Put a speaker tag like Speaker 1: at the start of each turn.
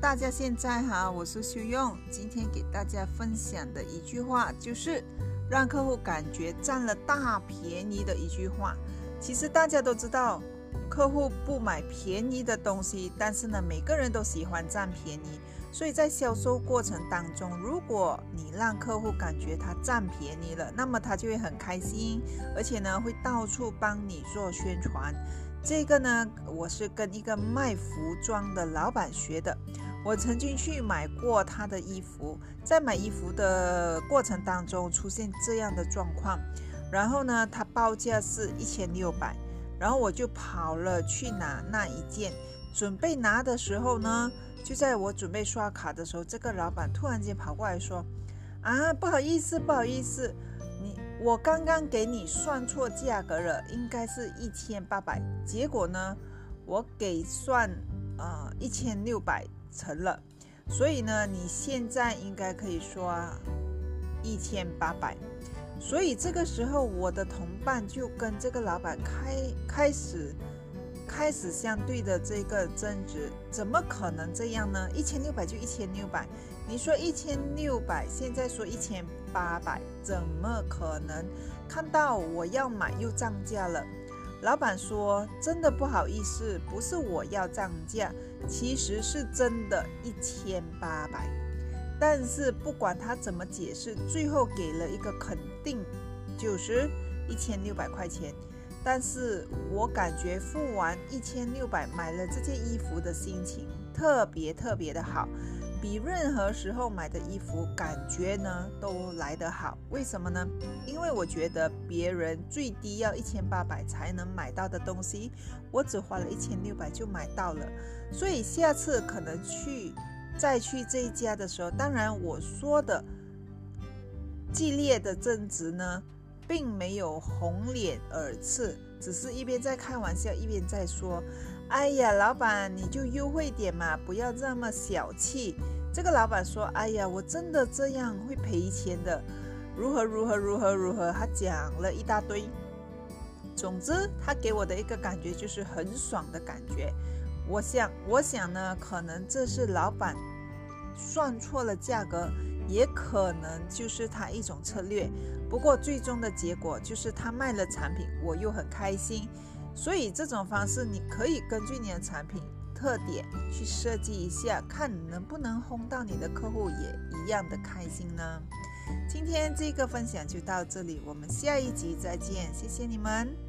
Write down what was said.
Speaker 1: 大家现在好，我是修用。今天给大家分享的一句话就是让客户感觉占了大便宜的一句话。其实大家都知道，客户不买便宜的东西，但是呢，每个人都喜欢占便宜。所以在销售过程当中，如果你让客户感觉他占便宜了，那么他就会很开心，而且呢，会到处帮你做宣传。这个呢，我是跟一个卖服装的老板学的。我曾经去买过他的衣服，在买衣服的过程当中出现这样的状况，然后呢，他报价是一千六百，然后我就跑了去拿那一件，准备拿的时候呢，就在我准备刷卡的时候，这个老板突然间跑过来说：“啊，不好意思，不好意思。”你我刚刚给你算错价格了，应该是一千八百，结果呢，我给算呃一千六百成了，所以呢，你现在应该可以说一千八百。所以这个时候，我的同伴就跟这个老板开开始开始相对的这个争执，怎么可能这样呢？一千六百就一千六百，你说一千六百，现在说一千。八百怎么可能？看到我要买又涨价了。老板说：“真的不好意思，不是我要涨价，其实是真的一千八百。”但是不管他怎么解释，最后给了一个肯定，就是一千六百块钱。但是我感觉付完一千六百买了这件衣服的心情特别特别的好。比任何时候买的衣服感觉呢都来得好，为什么呢？因为我觉得别人最低要一千八百才能买到的东西，我只花了一千六百就买到了。所以下次可能去再去这一家的时候，当然我说的激烈的争执呢，并没有红脸耳赤，只是一边在开玩笑，一边在说。哎呀，老板，你就优惠点嘛，不要这么小气。这个老板说：“哎呀，我真的这样会赔钱的，如何如何如何如何。”他讲了一大堆。总之，他给我的一个感觉就是很爽的感觉。我想，我想呢，可能这是老板算错了价格，也可能就是他一种策略。不过，最终的结果就是他卖了产品，我又很开心。所以这种方式，你可以根据你的产品特点去设计一下，看能不能哄到你的客户也一样的开心呢？今天这个分享就到这里，我们下一集再见，谢谢你们。